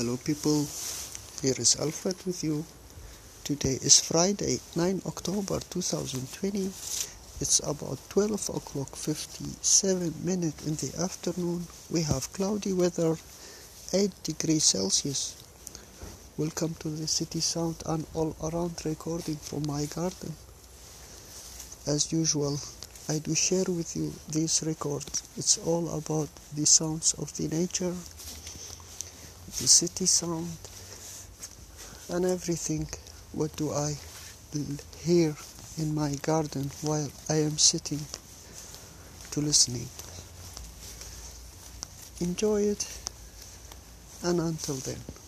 Hello, people. Here is Alfred with you. Today is Friday, 9 October 2020. It's about 12 o'clock 57 minutes in the afternoon. We have cloudy weather, 8 degrees Celsius. Welcome to the City Sound and all around recording from my garden. As usual, I do share with you these records. It's all about the sounds of the nature, the city sound, and everything. What do I hear in my garden while I am sitting to listening? Enjoy it, and until then.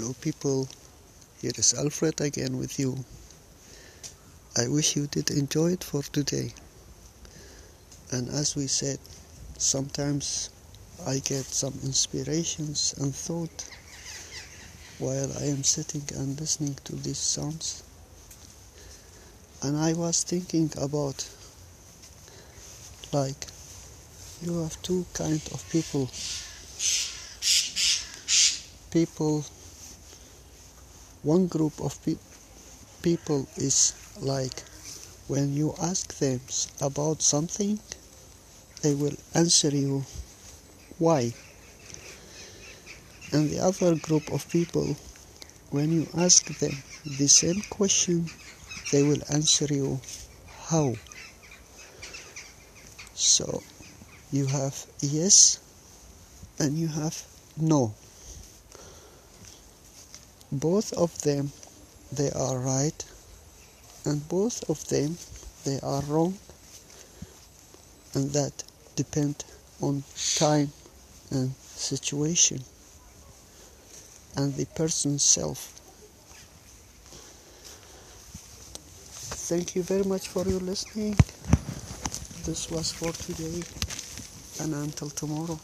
Hello, people. Here is Alfred again with you. I wish you did enjoy it for today. And as we said, sometimes I get some inspirations and thought while I am sitting and listening to these sounds. And I was thinking about like you have two kind of people people one group of pe- people is like when you ask them about something they will answer you why? And the other group of people when you ask them the same question they will answer you how? So you have yes and you have no both of them they are right and both of them they are wrong and that depend on time and situation. And the person's self. Thank you very much for your listening. This was for today and until tomorrow